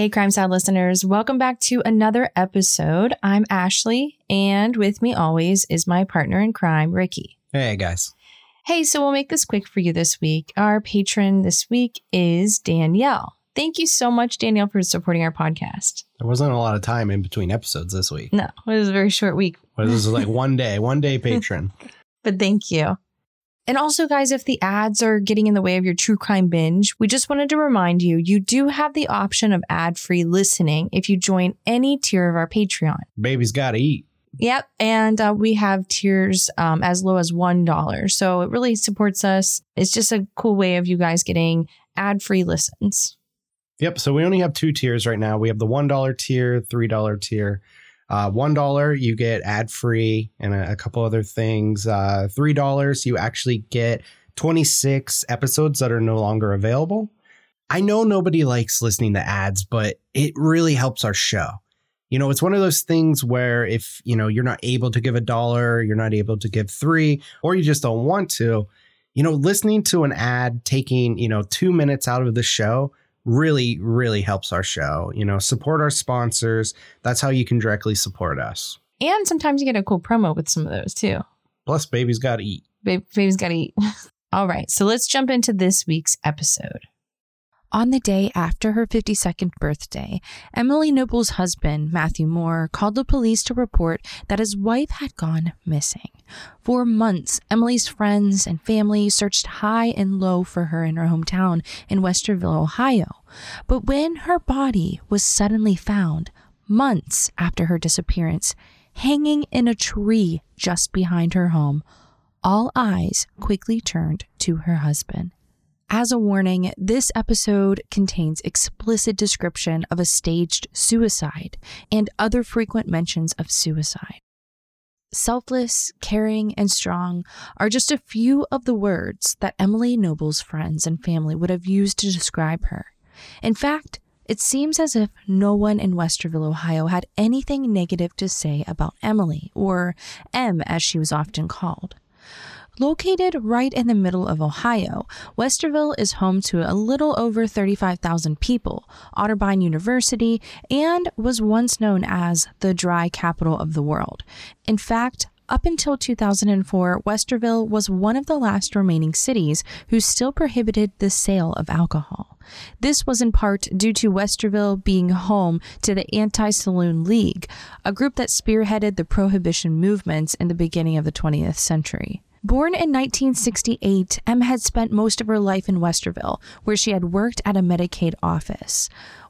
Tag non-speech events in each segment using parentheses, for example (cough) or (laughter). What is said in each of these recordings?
Hey, Crime Salad listeners, welcome back to another episode. I'm Ashley, and with me always is my partner in crime, Ricky. Hey, guys. Hey, so we'll make this quick for you this week. Our patron this week is Danielle. Thank you so much, Danielle, for supporting our podcast. There wasn't a lot of time in between episodes this week. No, it was a very short week. But this is like one day, one day patron. but thank you. And also, guys, if the ads are getting in the way of your true crime binge, we just wanted to remind you you do have the option of ad free listening if you join any tier of our Patreon. Baby's got to eat. Yep. And uh, we have tiers um, as low as $1. So it really supports us. It's just a cool way of you guys getting ad free listens. Yep. So we only have two tiers right now. We have the $1 tier, $3 tier. Uh, $1, you get ad free and a, a, couple other things. Uh, $3, you actually get 26 episodes that are no longer available. I know nobody likes listening to ads, but it really helps our show. You know, it's one of those things where if, you know, you're not able to give a dollar, you're not able to give three, or you just don't want to, you know, listening to an ad taking, you know, two minutes out of the show really, really helps our show. You know, support our sponsors. That's how you can directly support us. And sometimes you get a cool promo with some of those too. Plus, baby's got to eat. Ba- baby's got to eat. (laughs) All right. So let's jump into this week's episode. On the day after her 52nd birthday, Emily Noble's husband, Matheau Moore, called the police to report that his wife had gone missing. For months, Emily's friends and family searched high and low for her in her hometown in Westerville, Ohio. But when her body was suddenly found, months after her disappearance, hanging in a tree just behind her home, all eyes quickly turned to her husband. As a warning, this episode contains explicit description of a staged suicide and other frequent mentions of suicide. Selfless, caring, and strong are just a few of the words that Emily Noble's friends and family would have used to describe her. In fact, it seems as if no one in Westerville, Ohio had anything negative to say about Emily, or M as she was often called. Located right in the middle of Ohio, Westerville is home to a little over 35,000 people, Otterbein University, and was once known as the dry capital of the world. In fact, up until 2004, Westerville was one of the last remaining cities who still prohibited the sale of alcohol. This was in part due to Westerville being home to the Anti Saloon League, a group that spearheaded the prohibition movements in the beginning of the 20th century. Born in 1968, M had spent most of her life in Westerville, where she had worked at a Medicaid office.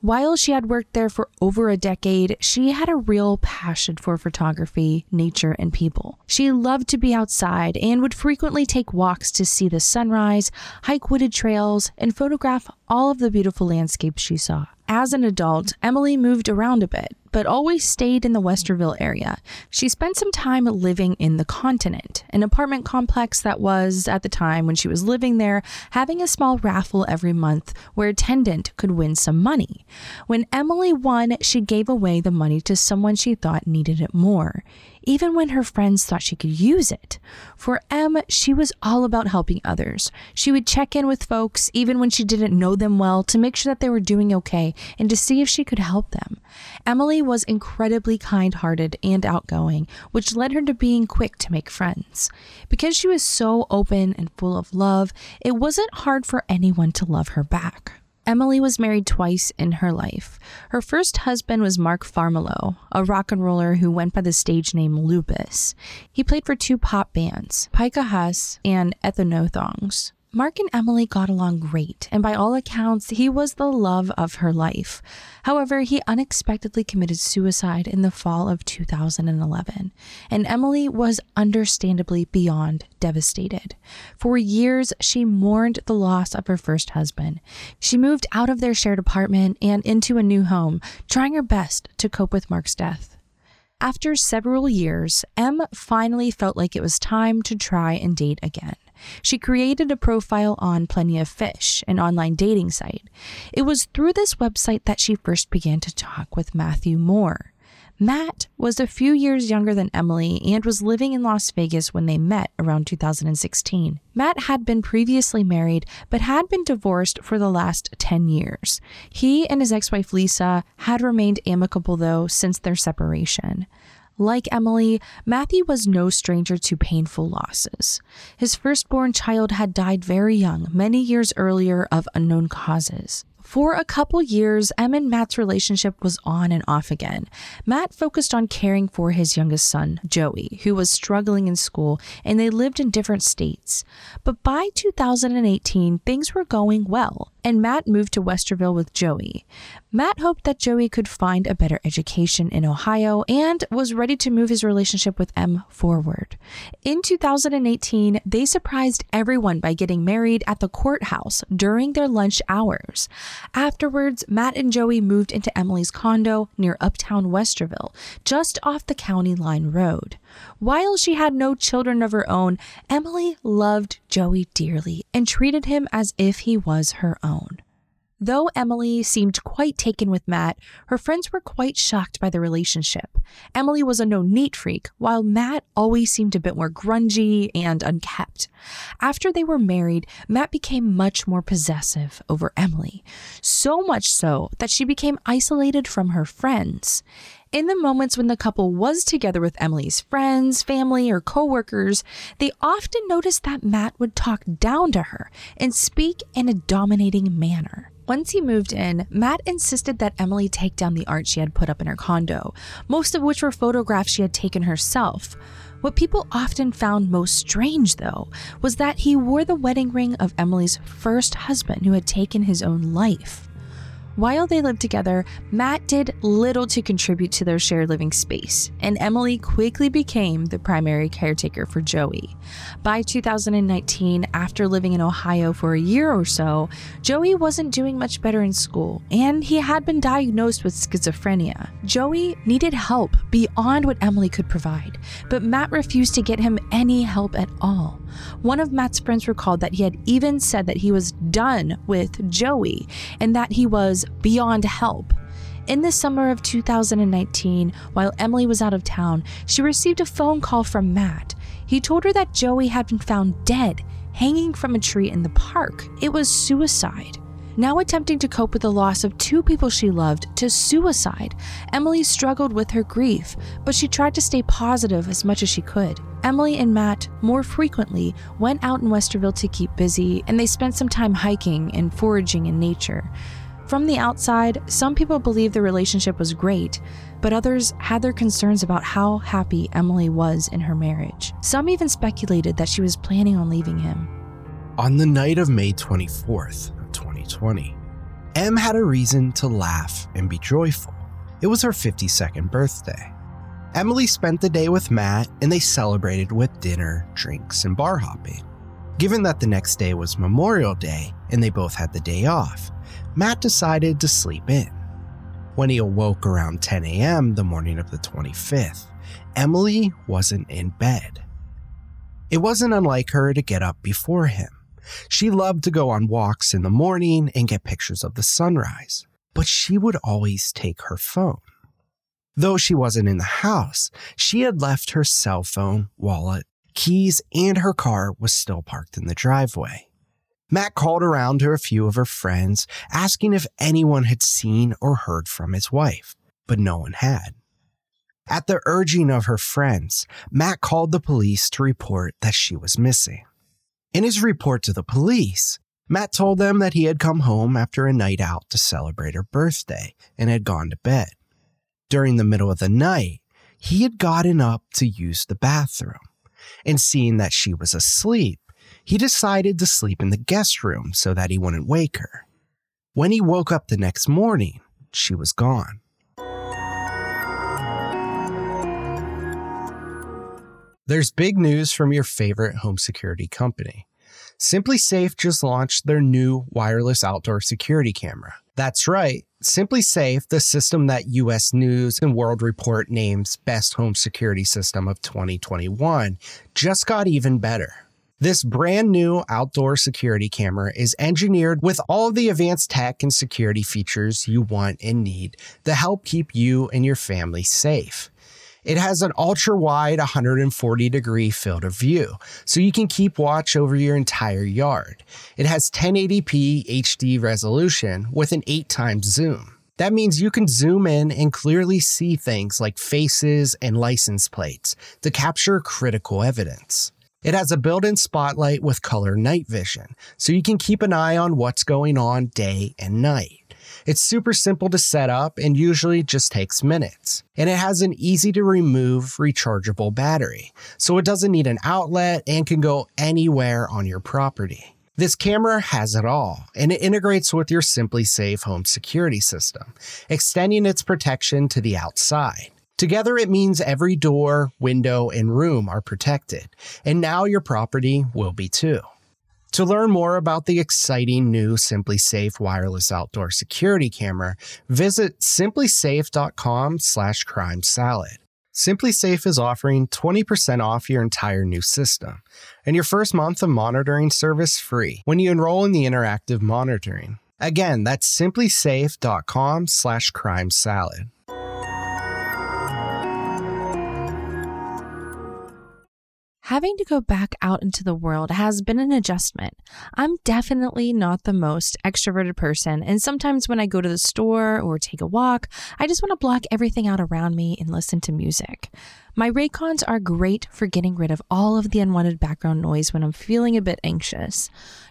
While she had worked there for over a decade, she had a real passion for photography, nature, and people. She loved to be outside and would frequently take walks to see the sunrise, hike wooded trails, and photograph all of the beautiful landscapes she saw. As an adult, Emily moved around a bit, but always stayed in the Westerville area. She spent some time living in the continent, an apartment complex that was, at the time when she was living there, having a small raffle every month where a tenant could win some money. When Emily won, she gave away the money to someone she thought needed it more even when her friends thought she could use it. For M, she was all about helping others. She would check in with folks, even when she didn't know them well, to make sure that they were doing okay and to see if she could help them. Emily was incredibly kind hearted and outgoing, which led her to being quick to make friends. Because she was so open and full of love, it wasn't hard for anyone to love her back. Emily was married twice in her life. Her first husband was Mark Farmelo, a rock and roller who went by the stage name Lupus. He played for two pop bands, Pika Huss and Ethnothongs. Mark and Emily got along great, and by all accounts, he was the love of her life. However, he unexpectedly committed suicide in the fall of 2011, and Emily was understandably beyond devastated. For years, she mourned the loss of her first husband. She moved out of their shared apartment and into a new home, trying her best to cope with Mark's death. After several years, M finally felt like it was time to try and date again. She created a profile on Plenty of Fish, an online dating site. It was through this website that she first began to talk with Matheau Moore. Matt was a few years younger than Emily and was living in Las Vegas when they met around 2016. Matt had been previously married but had been divorced for the last 10 years. He and his ex wife Lisa had remained amicable though since their separation. Like Emily, Matheau was no stranger to painful losses. His firstborn child had died very young, many years earlier of unknown causes. For a couple years, Em and Matt's relationship was on and off again. Matt focused on caring for his youngest son, Joey, who was struggling in school, and they lived in different states. But by 2018, things were going well, and Matt moved to Westerville with Joey. Matt hoped that Joey could find a better education in Ohio and was ready to move his relationship with Em forward. In 2018, they surprised everyone by getting married at the courthouse during their lunch hours. Afterwards, Matt and Joey moved into Emily's condo near uptown Westerville, just off the county line road. While she had no children of her own, Emily loved Joey dearly and treated him as if he was her own. Though Emily seemed quite taken with Matt, her friends were quite shocked by the relationship. Emily was a no neat freak, while Matt always seemed a bit more grungy and unkept. After they were married, Matt became much more possessive over Emily, so much so that she became isolated from her friends. In the moments when the couple was together with Emily's friends, family, or coworkers, they often noticed that Matt would talk down to her and speak in a dominating manner. Once he moved in, Matt insisted that Emily take down the art she had put up in her condo, most of which were photographs she had taken herself. What people often found most strange, though, was that he wore the wedding ring of Emily's first husband who had taken his own life. While they lived together, Matt did little to contribute to their shared living space, and Emily quickly became the primary caretaker for Joey. By 2019, after living in Ohio for a year or so, Joey wasn't doing much better in school, and he had been diagnosed with schizophrenia. Joey needed help beyond what Emily could provide, but Matt refused to get him any help at all. One of Matt's friends recalled that he had even said that he was done with Joey and that he was beyond help. In the summer of 2019, while Emily was out of town, she received a phone call from Matt. He told her that Joey had been found dead, hanging from a tree in the park. It was suicide. Now attempting to cope with the loss of two people she loved to suicide, Emily struggled with her grief, but she tried to stay positive as much as she could. Emily and Matt more frequently went out in Westerville to keep busy, and they spent some time hiking and foraging in nature. From the outside, some people believed the relationship was great, but others had their concerns about how happy Emily was in her marriage. Some even speculated that she was planning on leaving him. On the night of May 24th, 2020. Em had a reason to laugh and be joyful. It was her 52nd birthday. Emily spent the day with Matt and they celebrated with dinner, drinks, and bar hopping. Given that the next day was Memorial Day and they both had the day off, Matt decided to sleep in. When he awoke around 10 a.m. the morning of the 25th, Emily wasn't in bed. It wasn't unlike her to get up before him. She loved to go on walks in the morning and get pictures of the sunrise, but she would always take her phone. Though she wasn't in the house, she had left her cell phone, wallet, keys, and her car was still parked in the driveway. Matt called around to a few of her friends, asking if anyone had seen or heard from his wife, but no one had. At the urging of her friends, Matt called the police to report that she was missing. In his report to the police, Matt told them that he had come home after a night out to celebrate her birthday and had gone to bed. During the middle of the night, he had gotten up to use the bathroom, and seeing that she was asleep, he decided to sleep in the guest room so that he wouldn't wake her. When he woke up the next morning, she was gone. There's big news from your favorite home security company. SimpliSafe just launched their new wireless outdoor security camera. That's right, SimpliSafe, the system that US News and World Report names Best Home Security System of 2021, just got even better. This brand new outdoor security camera is engineered with all of the advanced tech and security features you want and need to help keep you and your family safe. It has an ultra wide 140 degree field of view, so you can keep watch over your entire yard. It has 1080p HD resolution with an 8 times zoom. That means you can zoom in and clearly see things like faces and license plates to capture critical evidence. It has a built in spotlight with color night vision, so you can keep an eye on what's going on day and night. It's super simple to set up and usually just takes minutes. And it has an easy to remove rechargeable battery, so it doesn't need an outlet and can go anywhere on your property. This camera has it all, and it integrates with your SimpliSafe home security system, extending its protection to the outside. Together, it means every door, window, and room are protected, and now your property will be too. To learn more about the exciting new SimpliSafe wireless outdoor security camera, visit simplisafe.com slash crime salad. SimpliSafe is offering 20% off your entire new system and your first month of monitoring service free when you enroll in the interactive monitoring. Again, that's simplisafe.com slash crime salad. Having to go back out into the world has been an adjustment. I'm definitely not the most extroverted person, and sometimes when I go to the store or take a walk, I just want to block everything out around me and listen to music. My Raycons are great for getting rid of all of the unwanted background noise when I'm feeling a bit anxious.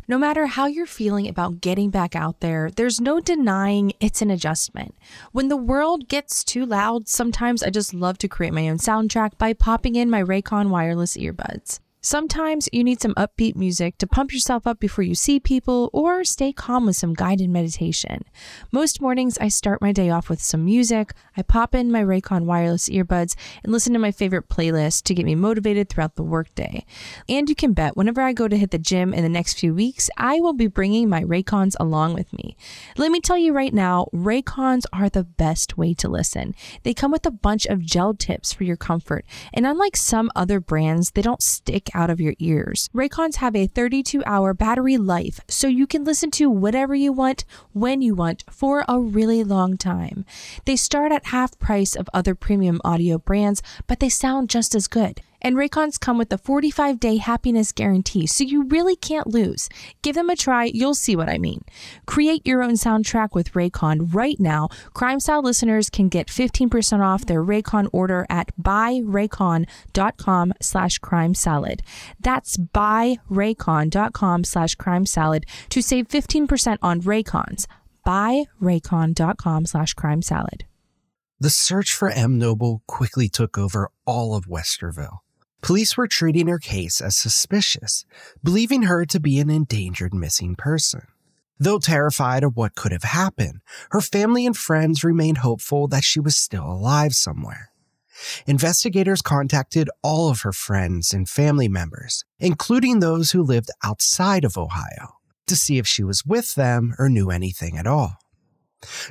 No matter how you're feeling about getting back out there, there's no denying it's an adjustment. When the world gets too loud, sometimes I just love to create my own soundtrack by popping in my Raycon wireless earbuds. Sometimes you need some upbeat music to pump yourself up before you see people or stay calm with some guided meditation. Most mornings, I start my day off with some music. I pop in my Raycon wireless earbuds and listen to my favorite playlist to get me motivated throughout the workday. And you can bet whenever I go to hit the gym in the next few weeks, I will be bringing my Raycons along with me. Let me tell you right now, Raycons are the best way to listen. They come with a bunch of gel tips for your comfort, and unlike some other brands, they don't stick out of your ears. Raycons have a 32 hour battery life, so you can listen to whatever you want, when you want, for a really long time. They start at half price of other premium audio brands, but they sound just as good. And Raycons come with a 45 day happiness guarantee, so you really can't lose. Give them a try, you'll see what I mean. Create your own soundtrack with Raycon right now. Crime Salad listeners can get 15% off their Raycon order at buyraycon.com slash crime salad. That's buyraycon.com slash crime salad to save 15% on Raycons. Buyraycon.com slash crime salad. The search for M. Noble quickly took over all of Westerville. Police were treating her case as suspicious, believing her to be an endangered missing person. Though terrified of what could have happened, her family and friends remained hopeful that she was still alive somewhere. Investigators contacted all of her friends and family members, including those who lived outside of Ohio, to see if she was with them or knew anything at all.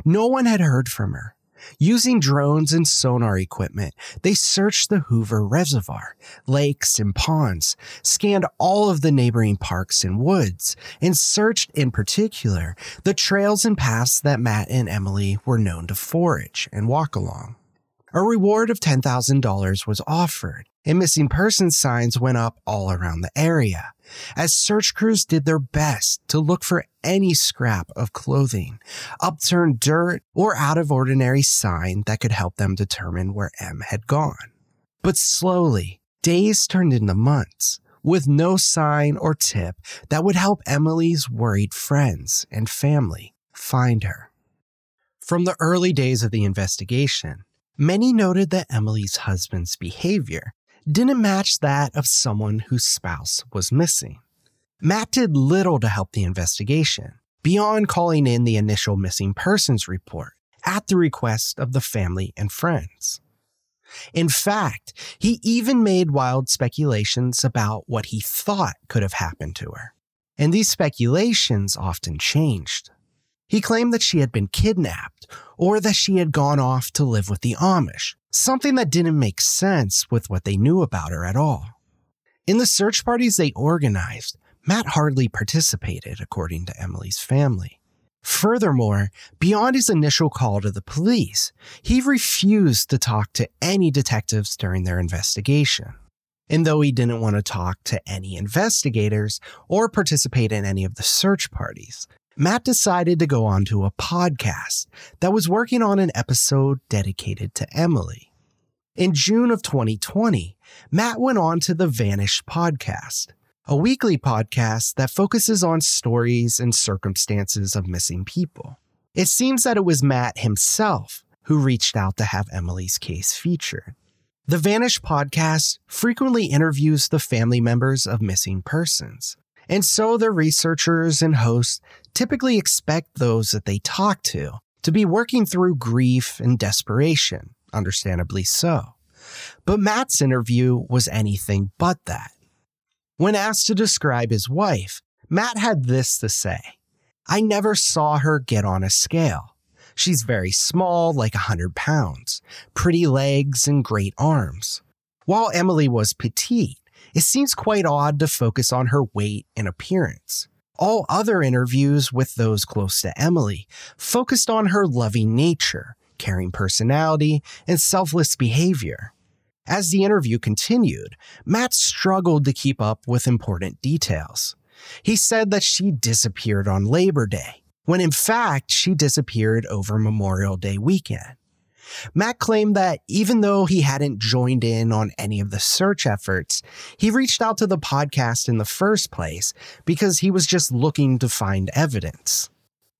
No one had heard from her, Using drones and sonar equipment, they searched the Hoover Reservoir, lakes, and ponds, scanned all of the neighboring parks and woods, and searched in particular the trails and paths that Matt and Emily were known to forage and walk along. A reward of $10,000 was offered, and missing persons signs went up all around the area, as search crews did their best to look for any scrap of clothing, upturned dirt, or out of ordinary sign that could help them determine where M had gone. But slowly, days turned into months with no sign or tip that would help Emily's worried friends and family find her. From the early days of the investigation, many noted that Emily's husband's behavior didn't match that of someone whose spouse was missing. Matt did little to help the investigation, beyond calling in the initial missing persons report at the request of the family and friends. In fact, he even made wild speculations about what he thought could have happened to her. And these speculations often changed. He claimed that she had been kidnapped or that she had gone off to live with the Amish, something that didn't make sense with what they knew about her at all. In the search parties they organized, Matt hardly participated, according to Emily's family. Furthermore, beyond his initial call to the police, he refused to talk to any detectives during their investigation. And though he didn't want to talk to any investigators or participate in any of the search parties, Matt decided to go on to a podcast that was working on an episode dedicated to Emily. In June of 2020, Matt went on to the Vanish podcast, a weekly podcast that focuses on stories and circumstances of missing people. It seems that it was Matt himself who reached out to have Emily's case featured. The Vanish podcast frequently interviews the family members of missing persons. And so the researchers and hosts typically expect those that they talk to to be working through grief and desperation, understandably so. But Matt's interview was anything but that. When asked to describe his wife, Matt had this to say I never saw her get on a scale. She's very small, like a 100 pounds, pretty legs and great arms. While Emily was petite, it seems quite odd to focus on her weight and appearance. All other interviews with those close to Emily focused on her loving nature, caring personality, and selfless behavior. As the interview continued, Matt struggled to keep up with important details. He said that she disappeared on Labor Day, when in fact she disappeared over Memorial Day weekend. Matt claimed that even though he hadn't joined in on any of the search efforts, he reached out to the podcast in the first place because he was just looking to find evidence.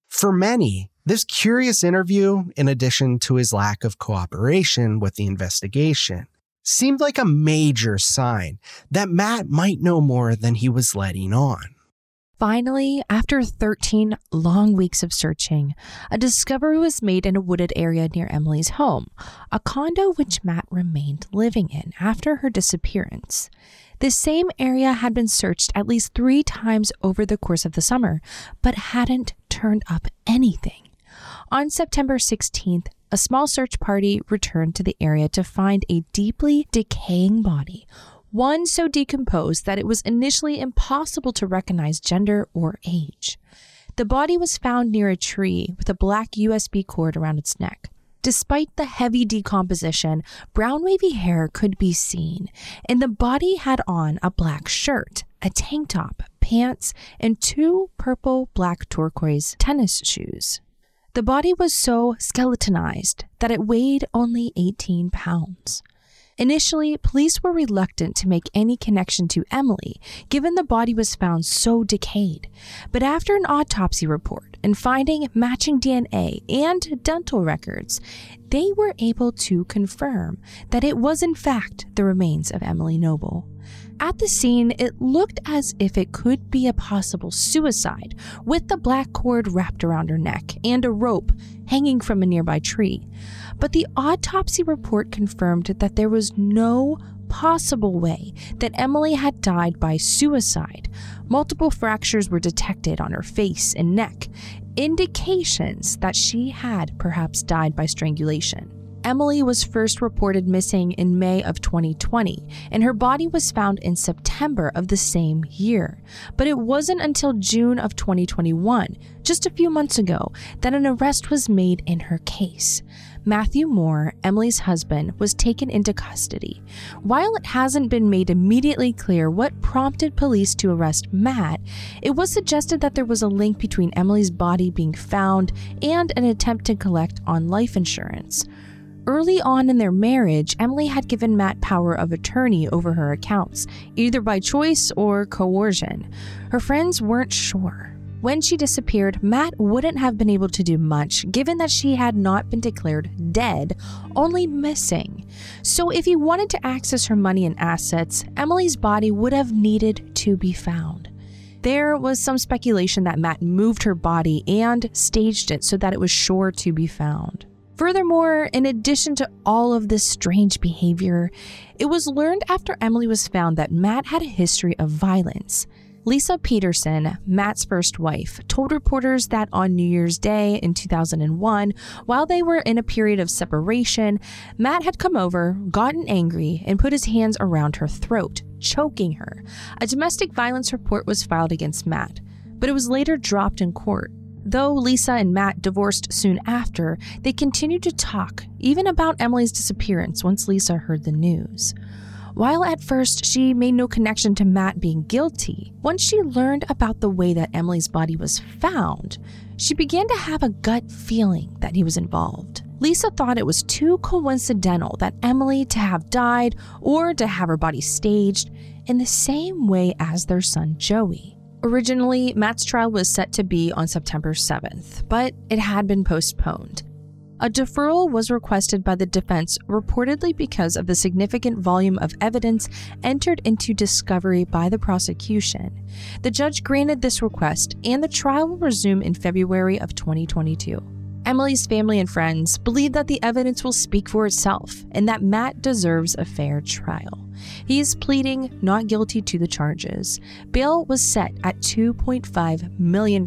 For many, this curious interview, in addition to his lack of cooperation with the investigation, seemed like a major sign that Matt might know more than he was letting on. Finally, after 13 long weeks of searching, a discovery was made in a wooded area near Emily's home, a condo which Matt remained living in after her disappearance. This same area had been searched at least three times over the course of the summer, but hadn't turned up anything. On September 16th, a small search party returned to the area to find a deeply decaying body, one so decomposed that it was initially impossible to recognize gender or age. The body was found near a tree with a black USB cord around its neck. Despite the heavy decomposition, brown wavy hair could be seen, and the body had on a black shirt, a tank top, pants, and two purple black turquoise tennis shoes. The body was so skeletonized that it weighed only 18 pounds. Initially, police were reluctant to make any connection to Emily, given the body was found so decayed. But after an autopsy report and finding matching DNA and dental records, they were able to confirm that it was in fact the remains of Emily Noble. At the scene, it looked as if it could be a possible suicide, with the black cord wrapped around her neck and a rope hanging from a nearby tree. But the autopsy report confirmed that there was no possible way that Emily had died by suicide. Multiple fractures were detected on her face and neck, indications that she had perhaps died by strangulation. Emily was first reported missing in May of 2020, and her body was found in September of the same year. But it wasn't until June of 2021, just a few months ago, that an arrest was made in her case. Matheau Moore, Emily's husband, was taken into custody. While it hasn't been made immediately clear what prompted police to arrest Matt, it was suggested that there was a link between Emily's body being found and an attempt to collect on life insurance. Early on in their marriage, Emily had given Matt power of attorney over her accounts, either by choice or coercion. Her friends weren't sure. When she disappeared, Matt wouldn't have been able to do much, given that she had not been declared dead, only missing. So, if he wanted to access her money and assets, Emily's body would have needed to be found. There was some speculation that Matt moved her body and staged it so that it was sure to be found. Furthermore, in addition to all of this strange behavior, it was learned after Emily was found that Matt had a history of violence. Lisa Peterson, Matt's first wife, told reporters that on New Year's Day in 2001, while they were in a period of separation, Matt had come over, gotten angry, and put his hands around her throat, choking her. A domestic violence report was filed against Matt, but it was later dropped in court. Though Lisa and Matt divorced soon after, they continued to talk, even about Emily's disappearance once Lisa heard the news. While at first she made no connection to Matt being guilty, once she learned about the way that Emily's body was found, she began to have a gut feeling that he was involved. Lisa thought it was too coincidental that Emily to have died or to have her body staged in the same way as their son Joey. Originally, Matt's trial was set to be on September 7th, but it had been postponed. A deferral was requested by the defense reportedly because of the significant volume of evidence entered into discovery by the prosecution. The judge granted this request, and the trial will resume in February of 2022. Emily's family and friends believe that the evidence will speak for itself and that Matt deserves a fair trial. He is pleading not guilty to the charges. Bail was set at $2.5 million.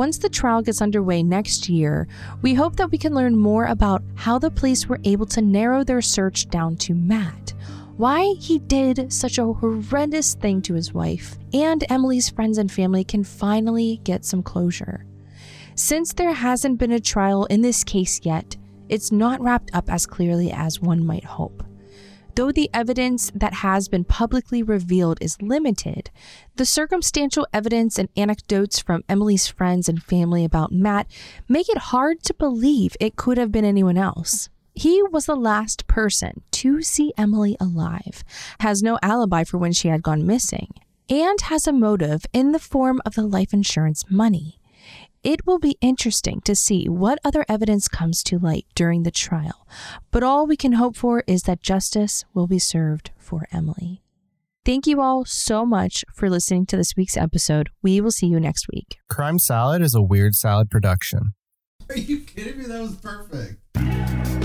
Once the trial gets underway next year, we hope that we can learn more about how the police were able to narrow their search down to Matt, why he did such a horrendous thing to his wife, and Emily's friends and family can finally get some closure. Since there hasn't been a trial in this case yet, it's not wrapped up as clearly as one might hope. Though the evidence that has been publicly revealed is limited, the circumstantial evidence and anecdotes from Emily's friends and family about Matt make it hard to believe it could have been anyone else. He was the last person to see Emily alive, has no alibi for when she had gone missing, and has a motive in the form of the life insurance money. It will be interesting to see what other evidence comes to light during the trial, but all we can hope for is that justice will be served for Emily. Thank you all so much for listening to this week's episode. We will see you next week. Crime Salad is a weird salad production. Are you kidding me? That was perfect.